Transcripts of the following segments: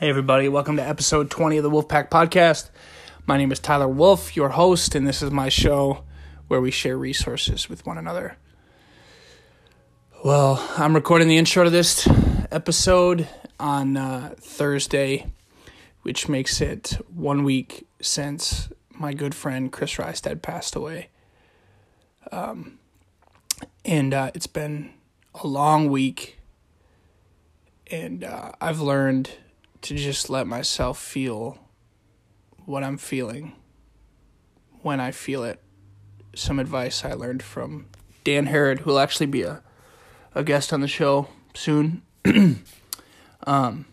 Hey, everybody, welcome to episode 20 of the Wolfpack Podcast. My name is Tyler Wolfe, your host, and this is my show where we share resources with one another. Well, I'm recording the intro to this episode on uh, Thursday, which makes it one week since my good friend Chris Rystad passed away. Um, and uh, it's been a long week, and uh, I've learned to just let myself feel what I'm feeling when I feel it. Some advice I learned from Dan Harrod, who will actually be a, a guest on the show soon. um,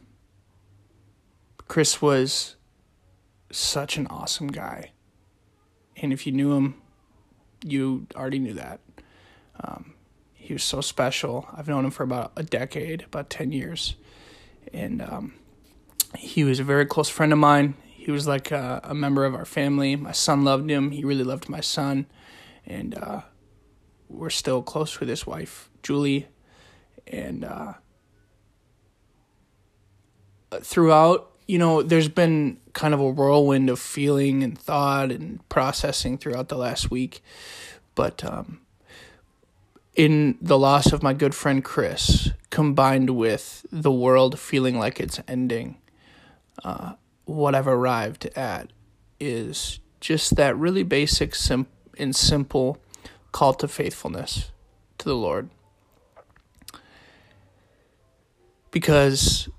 Chris was such an awesome guy. And if you knew him, you already knew that. Um, he was so special. I've known him for about a decade, about 10 years. And um, he was a very close friend of mine. He was like a, a, member of our family. My son loved him. He really loved my son. And uh, we're still close with his wife, Julie. And uh, throughout, you know, there's been kind of a whirlwind of feeling and thought and processing throughout the last week. But um, in the loss of my good friend Chris, combined with the world feeling like it's ending, uh, what I've arrived at is just that really basic sim- and simple call to faithfulness to the Lord. Because,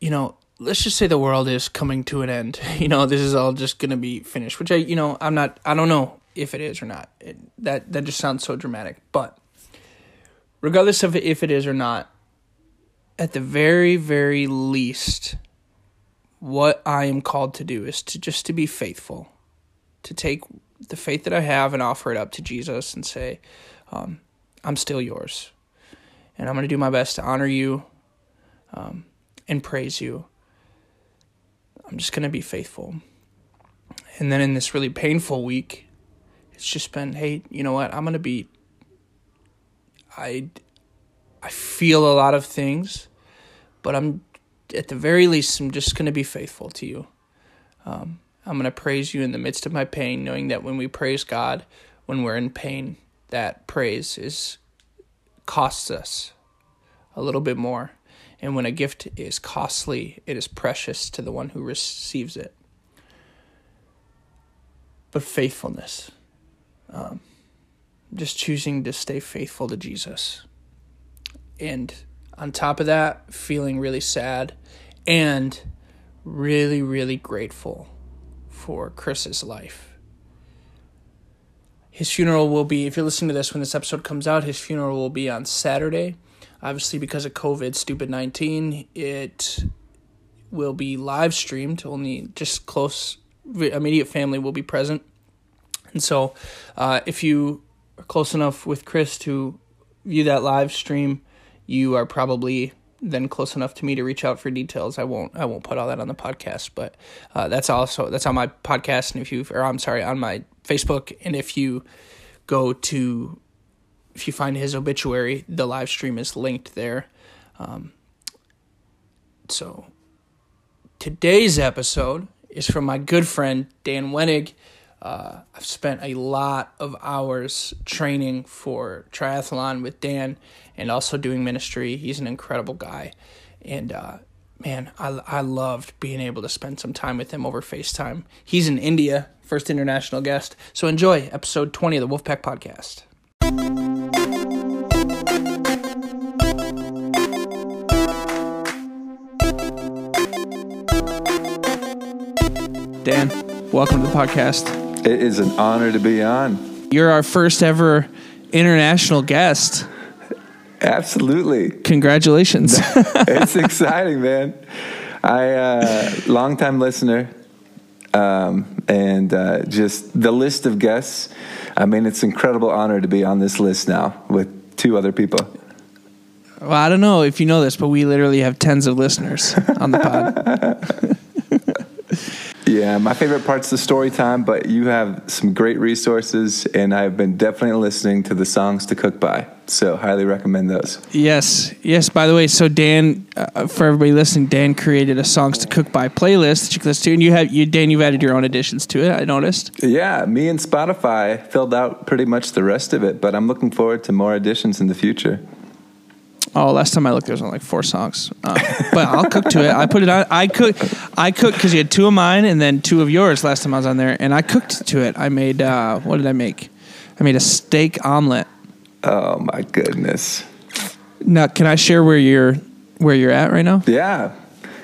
you know, let's just say the world is coming to an end. You know, this is all just going to be finished, which I, you know, I'm not, I don't know if it is or not. It, that, that just sounds so dramatic. But regardless of if it is or not, at the very, very least, what I am called to do is to just to be faithful, to take the faith that I have and offer it up to Jesus and say, um, I'm still yours. And I'm going to do my best to honor you um, and praise you. I'm just going to be faithful. And then in this really painful week, it's just been, hey, you know what? I'm going to be I I feel a lot of things, but I'm at the very least, I'm just going to be faithful to you. Um, I'm going to praise you in the midst of my pain, knowing that when we praise God, when we're in pain, that praise is costs us a little bit more. And when a gift is costly, it is precious to the one who receives it. But faithfulness, um, just choosing to stay faithful to Jesus. And on top of that, feeling really sad and really, really grateful for Chris's life. His funeral will be, if you're listening to this when this episode comes out, his funeral will be on Saturday. Obviously, because of COVID, stupid 19, it will be live streamed. Only just close, immediate family will be present. And so, uh, if you are close enough with Chris to view that live stream, you are probably then close enough to me to reach out for details. I won't I won't put all that on the podcast, but uh, that's also that's on my podcast and if you or I'm sorry on my Facebook and if you go to if you find his obituary, the live stream is linked there. Um, so today's episode is from my good friend Dan Wenig. Uh, I've spent a lot of hours training for triathlon with Dan and also doing ministry. He's an incredible guy. And uh, man, I, I loved being able to spend some time with him over FaceTime. He's in India, first international guest. So enjoy episode 20 of the Wolfpack Podcast. Dan, welcome to the podcast. It is an honor to be on. You're our first ever international guest. Absolutely. Congratulations. it's exciting, man. I uh, long time listener, um, and uh, just the list of guests. I mean, it's an incredible honor to be on this list now with two other people. Well, I don't know if you know this, but we literally have tens of listeners on the pod. yeah, my favorite part's the story time, but you have some great resources, and I've been definitely listening to the songs to cook by. So, highly recommend those. Yes, yes. By the way, so Dan, uh, for everybody listening, Dan created a songs to cook by playlist that you can listen to, and you have you Dan, you've added your own additions to it. I noticed. Yeah, me and Spotify filled out pretty much the rest of it, but I'm looking forward to more additions in the future. Oh, last time I looked, there was only like four songs, uh, but I'll cook to it. I put it on. I cook. I cooked because you had two of mine and then two of yours last time I was on there, and I cooked to it. I made uh, what did I make? I made a steak omelet. Oh my goodness! Now, can I share where you're where you're at right now? Yeah,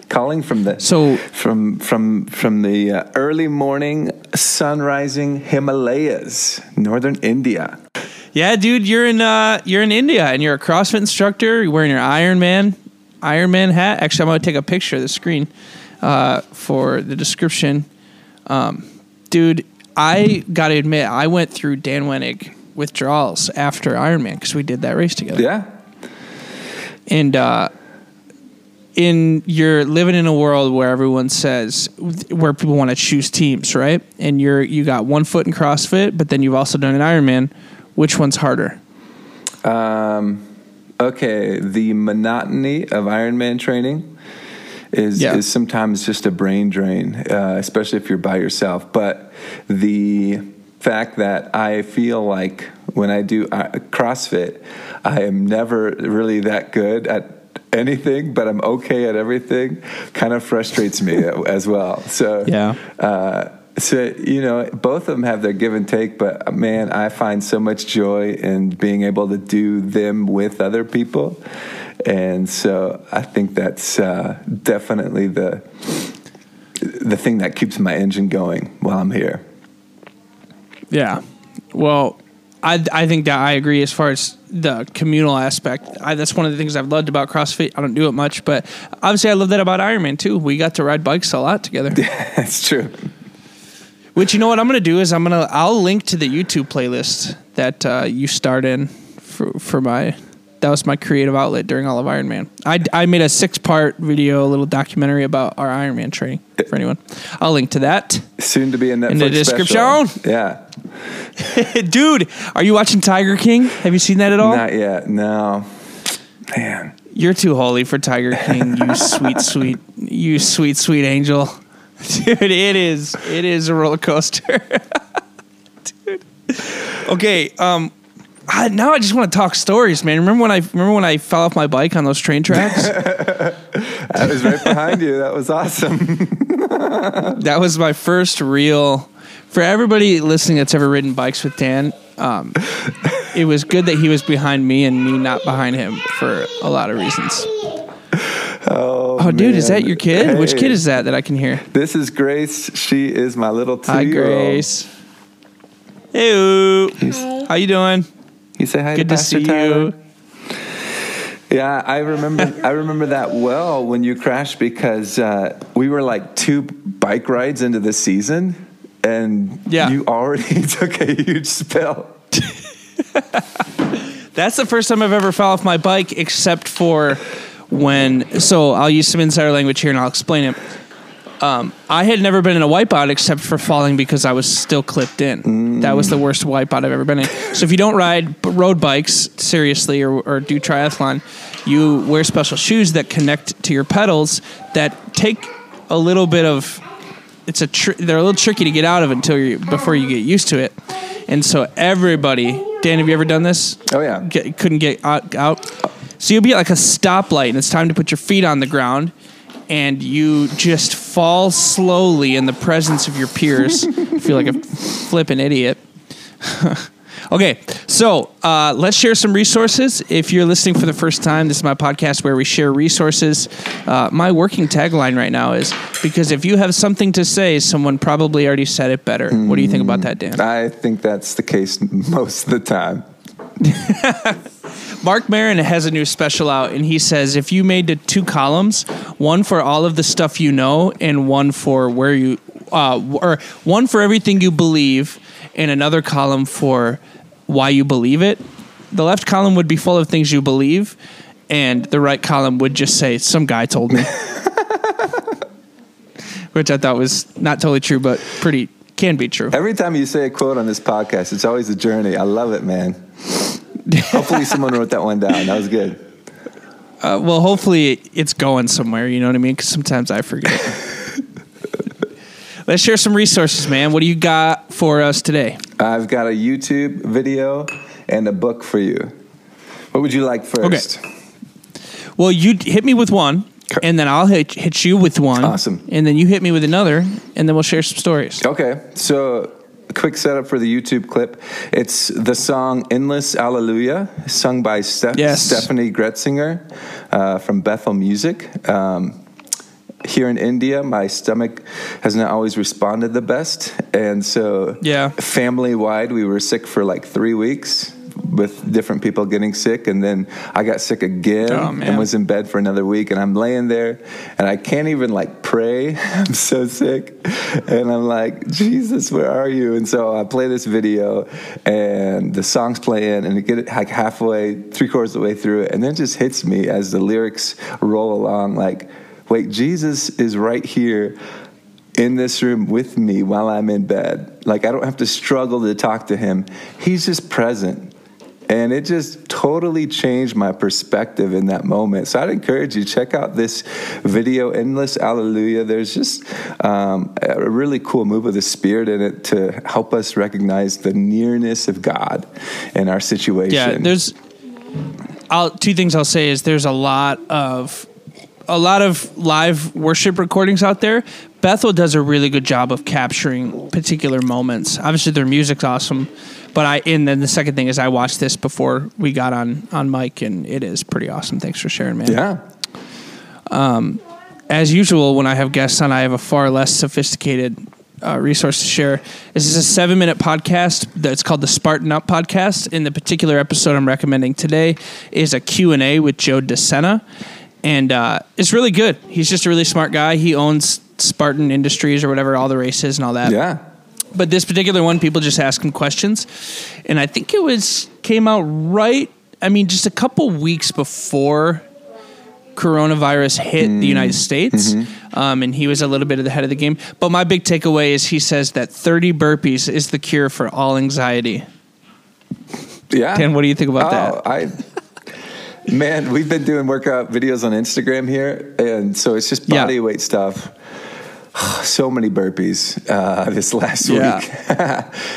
calling from the So from from from the uh, early morning sun rising Himalayas, northern India. Yeah, dude, you're in uh, you're in India and you're a CrossFit instructor. You're wearing your Iron Man Iron Man hat. Actually, I'm gonna take a picture of the screen uh, for the description. Um, dude, I gotta admit, I went through Dan Wenig withdrawals after Ironman because we did that race together. Yeah, And uh, in you're living in a world where everyone says where people want to choose teams, right? And you're you got one foot in CrossFit, but then you've also done an Ironman. Which one's harder? Um, okay, the monotony of Ironman training is Yeah. is sometimes just a brain drain, uh, especially if you're by yourself. But the fact that I feel like when I do uh, CrossFit, I am never really that good at anything, but I'm okay at everything, kind of frustrates me as well. So Yeah. uh, so you know, both of them have their give and take, but uh, man, I find so much joy in being able to do them with other people, and so I think that's uh, definitely the the thing that keeps my engine going while I'm here. Yeah. Well, I I think that I agree as far as the communal aspect. I, that's one of the things I've loved about CrossFit. I don't do it much, but obviously I love that about Ironman too. We got to ride bikes a lot together. that's true. Which you know what I'm gonna do is I'm gonna I'll link to the YouTube playlist that uh, you start in for for my that was my creative outlet during all of Ironman. I, I made a six part video, a little documentary about our Iron Man training for anyone. I'll link to that. Soon to be a Netflix In the description. special. Yeah, Dude, are you watching Tiger King? Have you seen that at all? not yet. No, man. You're too holy for Tiger King, you sweet, sweet, you sweet, sweet angel. Dude, it is, it is a roller coaster. Dude. Okay, um, I, now I just want to talk stories, man. Remember when I remember when I fell off my bike on those train tracks? I was right behind you. That was awesome. that was my first real. For everybody listening that's ever ridden bikes with Dan, um, it was good that he was behind me and me not behind him for a lot of reasons. Oh, Oh, dude, is that your kid? Which kid is that that I can hear? This is Grace. She is my little two Hi. Grace. Hey, how you doing? You say hi Good to to Pastor see Tyler? you. Yeah, I remember. I remember that well when you crashed because uh, we were like two bike rides into the season, and Yeah. you already took a huge spill. That's the first time I've ever fell off my bike, except for when. So I'll use some insider language here and I'll explain it. Um, I had never been in a wipeout except for falling because I was still clipped in. That was the worst wipeout I've ever been in. So if you don't ride road bikes seriously or, or do triathlon, you wear special shoes that connect to your pedals that take a little bit of. It's a tr- they're a little tricky to get out of until you before you get used to it, and so everybody. Dan, have you ever done this? Oh yeah, get, couldn't get out, out. So you'll be at like a stoplight, and it's time to put your feet on the ground, and you just fall slowly in the presence of your peers. You feel like a flippin' idiot. okay, so uh, let's share some resources. If you're listening for the first time, this is my podcast where we share resources. Uh, my working tagline right now is because if you have something to say, someone probably already said it better. What do you think about that, Dan? I think that's the case most of the time. Marc Maron has a new special out, and he says if you made two columns, one for all of the stuff you know, and one for where you, uh, or one for everything you believe, and another column for why you believe it. The left column would be full of things you believe, and the right column would just say some guy told me. which I thought was not totally true, but pretty can be true. Every time you say a quote on this podcast, it's always a journey. I love it, man. Hopefully, someone wrote that one down. That was good. Uh, well, hopefully it's going somewhere. You know what I mean? Because sometimes I forget. Let's share some resources, man. What do you got for us today? I've got a YouTube video and a book for you. What would you like first? Okay. Well, you hit me with one, and then I'll hit, hit you with one. Awesome. And then you hit me with another, and then we'll share some stories. Okay. So, quick setup for the YouTube clip. It's the song Endless Alleluia, sung by Steph- Yes. Steffany Gretzinger uh, from Bethel Music. Um, here in India, my stomach has not always responded the best. And so, Yeah. family wide, we were sick for like three weeks with different people getting sick. And then I got sick again Oh, and was in bed for another week. And I'm laying there and I can't even like pray. I'm so sick. And I'm like, Jesus, where are you? And so I play this video and the song's playing and it get like halfway, three quarters of the way through it. And then it just hits me as the lyrics roll along like, wait, Jesus is right here in this room with me while I'm in bed. Like I don't have to struggle to talk to him. He's just present. And it just totally changed my perspective in that moment. So I'd encourage you check out this video, "Endless Alleluia." There's just um, a really cool move of the Spirit in it to help us recognize the nearness of God in our situation. Yeah, there's. I'll, two things I'll say is there's a lot of a lot of live worship recordings out there. Bethel does a really good job of capturing particular moments. Obviously, their music's awesome, but I and then the second thing is I watched this before we got on on mic, and it is pretty awesome. Thanks for sharing, man. yeah, As usual, when I have guests on, I have a far less sophisticated uh, resource to share. This is a seven minute podcast that's called the Spartan Up podcast. In the particular episode I'm recommending today is a Q&A with Joe DeSena. And uh, it's really good. He's just a really smart guy. He owns Spartan Industries or whatever, all the races and all that. yeah. But this particular one, people just ask him questions, and I think it was came out right. I mean, just a couple weeks before coronavirus hit the United States, um, and he was a little bit of the head of the game. But my big takeaway is he says that 30 burpees is the cure for all anxiety. Yeah. Ken, what do you think about oh, that? I man, we've been doing workout videos on Instagram here, and so it's just Yeah. body weight stuff. So many burpees uh, this last Yeah. week,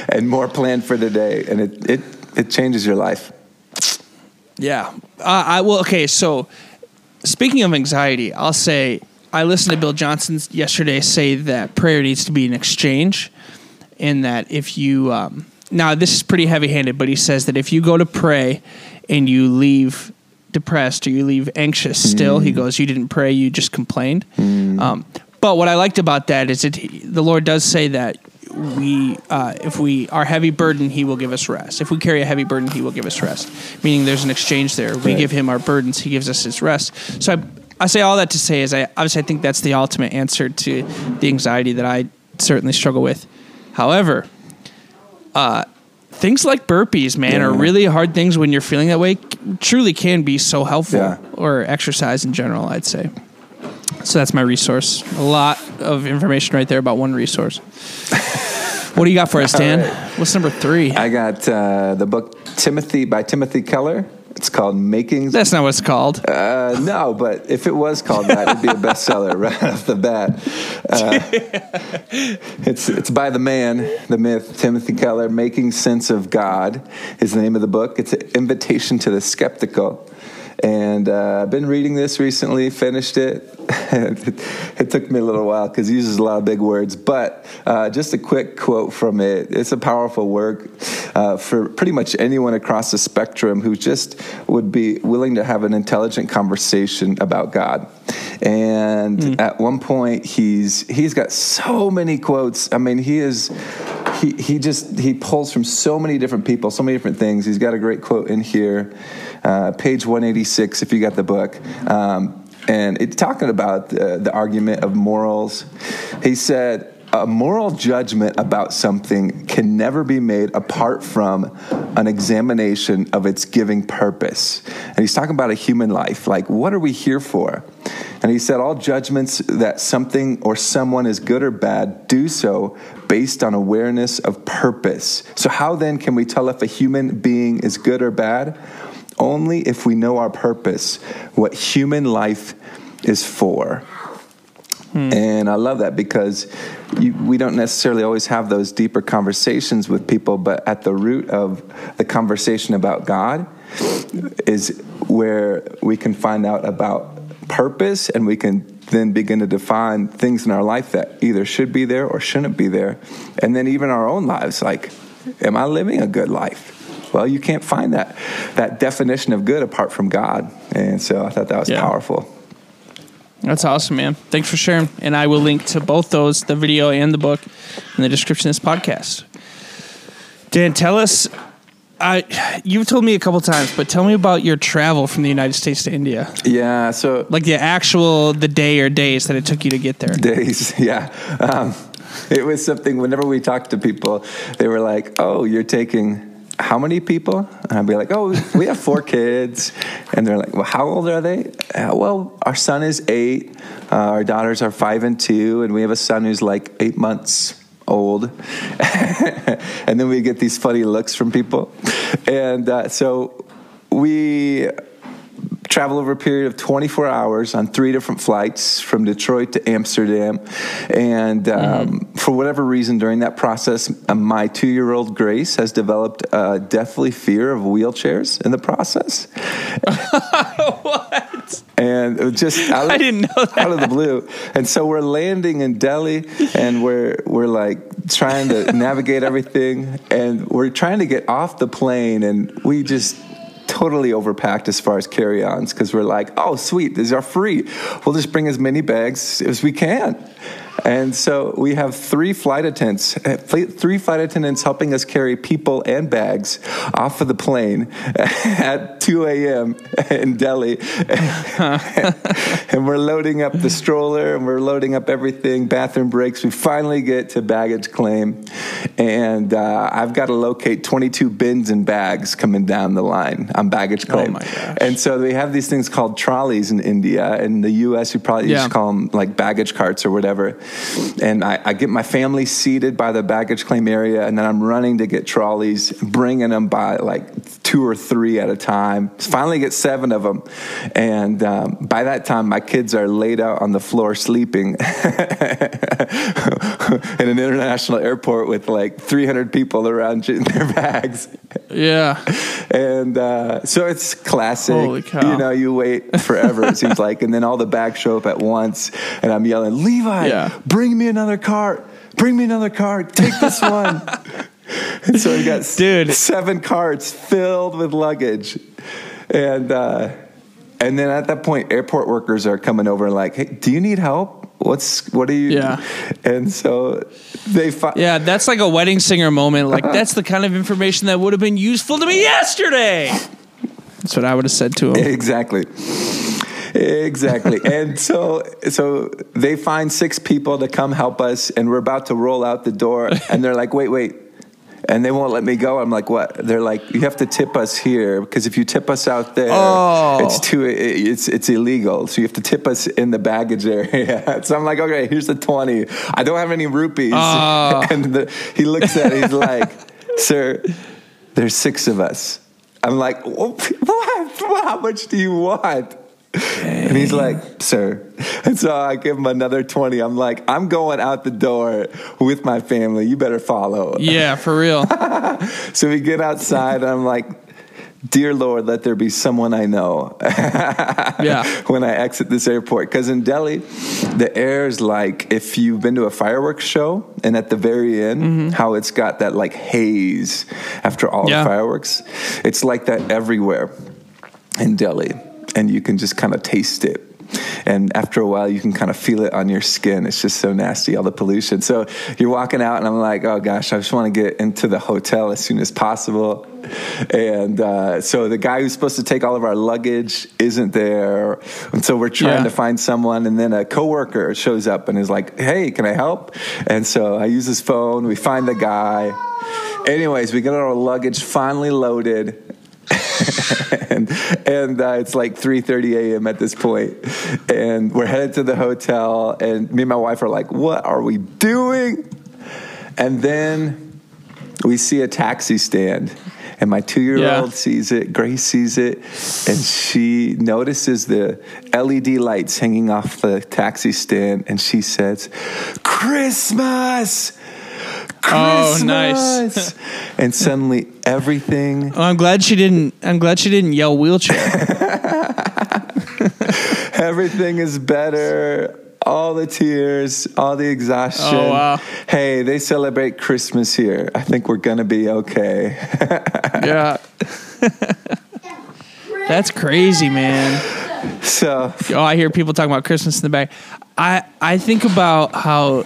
and more planned for today, and it it it changes your life. Yeah. Uh, I well, okay. So, speaking of anxiety, I'll say I listened to Bill Johnson yesterday say that prayer needs to be an exchange, and that if you um, now this is pretty heavy-handed, but he says that if you go to pray and you leave depressed or you leave anxious, still he goes, you didn't pray, you just complained. Um, but what I liked about that is that he, the Lord does say that we uh, if we are heavy burden he will give us rest. If we carry a heavy burden he will give us rest. Meaning there's an exchange there. We Right. give him our burdens he gives us his rest. So I, I say all that to say is I obviously I think that's the ultimate answer to the anxiety that I certainly struggle with. However uh, things like burpees man are really hard things when you're feeling that way. C- truly can be so helpful Yeah. or exercise in general I'd say so that's my resource a lot of information right there about one resource what do you got for us, Dan? What's number three? I got uh, the book Timothy by Timothy Keller. It's called Making. That's not what it's called. Uh, no, but if it was called that, it'd be a bestseller right off the bat. Uh, it's it's by the man, the myth, Timothy Keller. Making sense of God is the name of the book. It's an invitation to the skeptical. And uh, I've been reading this recently, finished it. it, took me a little while because he uses a lot of big words, but uh, just a quick quote from it. It's a powerful work uh, for pretty much anyone across the spectrum who just would be willing to have an intelligent conversation about God. And at one point, he's he's got so many quotes. I mean, he is he he just he pulls from so many different people, so many different things. He's got a great quote in here, uh, page one eighty six. If you got the book. Um, and it's talking about the, the argument of morals. He said, a moral judgment about something can never be made apart from an examination of its giving purpose. And he's talking about a human life. Like, what are we here for? And he said, All judgments that something or someone is good or bad do so based on awareness of purpose. So, how then can we tell if a human being is good or bad? Only if we know our purpose, what human life is for. Hmm. And I love that because you, we don't necessarily always have those deeper conversations with people, but at the root of the conversation about God is where we can find out about purpose and we can then begin to define things in our life that either should be there or shouldn't be there. And then even our own lives like, am I living a good life? Well, you can't find that that definition of good apart from God. And so I thought that was Yeah. powerful. That's awesome, man. Thanks for sharing. And I will link to both those, the video and the book, in the description of this podcast. Dan, tell us. I you've told me a couple times, but tell me about your travel from the United States to India. Yeah, so Like the actual the day or days that it took you to get there. days. Yeah. Um, it was something whenever we talked to people, they were like, oh, you're taking how many people? And I'd be like, oh, we have four kids. And they're like, well, how old are they? Uh, well, our son is eight, uh, our daughters are five and two, and we have a son who's like eight months old. and then we get these funny looks from people. And uh, so we travel over a period of 24 hours on three different flights from Detroit to Amsterdam. And um, for whatever reason, during that process, uh, my two year old Grace has developed a deathly fear of wheelchairs in the process. what? And just out of, I didn't know that. out of the blue. And so we're landing in Delhi and we're we're like trying to navigate everything and we're trying to get off the plane and we just totally overpacked as far as carry-ons because we're like, oh sweet, these are free. We'll just bring as many bags as we can. And so we have three flight attendants, three flight attendants helping us carry people and bags off of the plane at 2 a.m. in Delhi. and we're loading up the stroller and we're loading up everything, bathroom breaks. We finally get to baggage claim. And uh, I've got to locate 22 bins and bags coming down the line on baggage claim. my gosh. And so they have these things called trolleys in India. In the U.S., you probably Yeah. just call them like baggage carts or whatever. And I, I get my family seated by the baggage claim area, and then I'm running to get trolleys, bringing them by like two or three at a time. Finally, get seven of them, and um, by that time, my kids are laid out on the floor sleeping in an international airport with like 300 people around in their bags Yeah. and uh, so it's classic. Holy cow. You know, you wait forever. it seems like, and then all the bags show up at once, and I'm yelling, "Levi, Yeah. Bring me another cart! Bring me another cart! Take this one!" and so we got Dude. seven carts filled with luggage, and uh, and then at that point, airport workers are coming over, and like, "Hey, do you need help?" What's what are you? Yeah. and so they fi- Yeah, that's like a wedding singer moment. Like that's the kind of information that would have been useful to me yesterday. That's what I would have said to him. Exactly. Exactly. and so so they find six people to come help us and we're about to roll out the door and they're like, "Wait, wait." And they won't let me go. I'm like, "What?" They're like, "You have to tip us here because if you tip us out there, Oh. it's too it's it's illegal. So you have to tip us in the baggage area." so I'm like, "Okay, here's the 20. I don't have any rupees." Oh. and the, he looks at it, he's like, "Sir, there's six of us." I'm like, what? How much do you want? And he's like, sir. And so I give him another 20. I'm like, I'm going out the door with my family. You better follow. Yeah, for real. So we get outside, and I'm like, Dear Lord, let there be someone I know Yeah. when I exit this airport. Because in Delhi, the air is like if you've been to a fireworks show, and at the very end, mm-hmm. how it's got that like haze after all Yeah. the fireworks. It's like that everywhere in Delhi, and you can just kind of taste it. And after a while, you can kind of feel it on your skin. It's just so nasty, all the pollution. So you're walking out, and I'm like, oh gosh, I just want to get into the hotel as soon as possible. And uh, so the guy who's supposed to take all of our luggage isn't there. And so we're trying Yeah. to find someone. And then a coworker shows up and is like, hey, can I help? And so I use his phone. We find the guy. Anyways, we get our luggage finally loaded. and and uh, it's like 3:30 a.m. at this point, and we're headed to the hotel, and me and my wife are like, "What are we doing?" And then we see a taxi stand. And my two year old Yeah. sees it, Grace sees it, and she notices the LED lights hanging off the taxi stand, and she says, Christmas! Oh, nice. And suddenly everything, Oh, I'm glad she didn't. I'm glad she didn't yell wheelchair. everything is better. All the tears, all the exhaustion. Oh, wow. Hey, they celebrate Christmas here. I think we're gonna be okay. yeah. That's crazy, man. so Oh, I hear people talking about Christmas in the back. I I think about how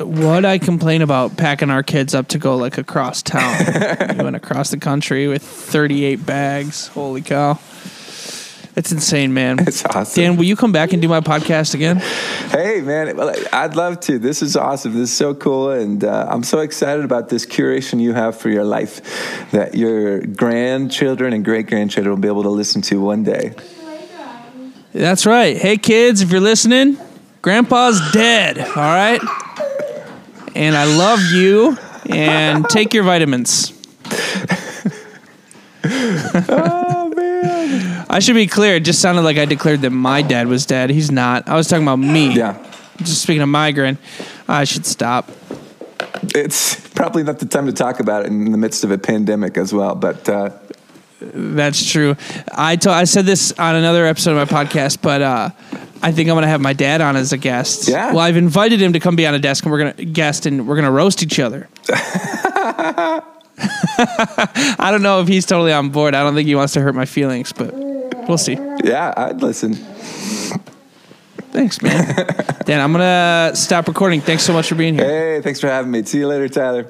what I complain about packing our kids up to go like across town. we went across the country with 38 bags. Holy cow. It's insane, man. it's awesome. Dan, will you come back and do my podcast again? Hey, man, I'd love to. This is awesome. This is so cool. And uh, I'm so excited about this curation you have for your life that your grandchildren and great grandchildren will be able to listen to one day. That's right. Hey, kids, if you're listening, Grandpa's dead, all right? And I love you, and take your vitamins. Oh, man. I should be clear. It just sounded like I declared that my dad was dead. He's not. I was talking about me. Yeah. Just speaking of migraine, I should stop. It's probably not the time to talk about it in the midst of a pandemic as well. But uh, That's true. I to- I said this on another episode of my podcast, but uh, I think I'm gonna have my dad on as a guest. Yeah. Well, I've invited him to come be on a desk, and we're gonna guest, and we're gonna roast each other. I don't know if he's totally on board. I don't think he wants to hurt my feelings, but we'll see. yeah, I'd listen. Thanks, man. Dan, I'm gonna stop recording. Thanks so much for being here. Hey, thanks for having me. See you later, Tyler.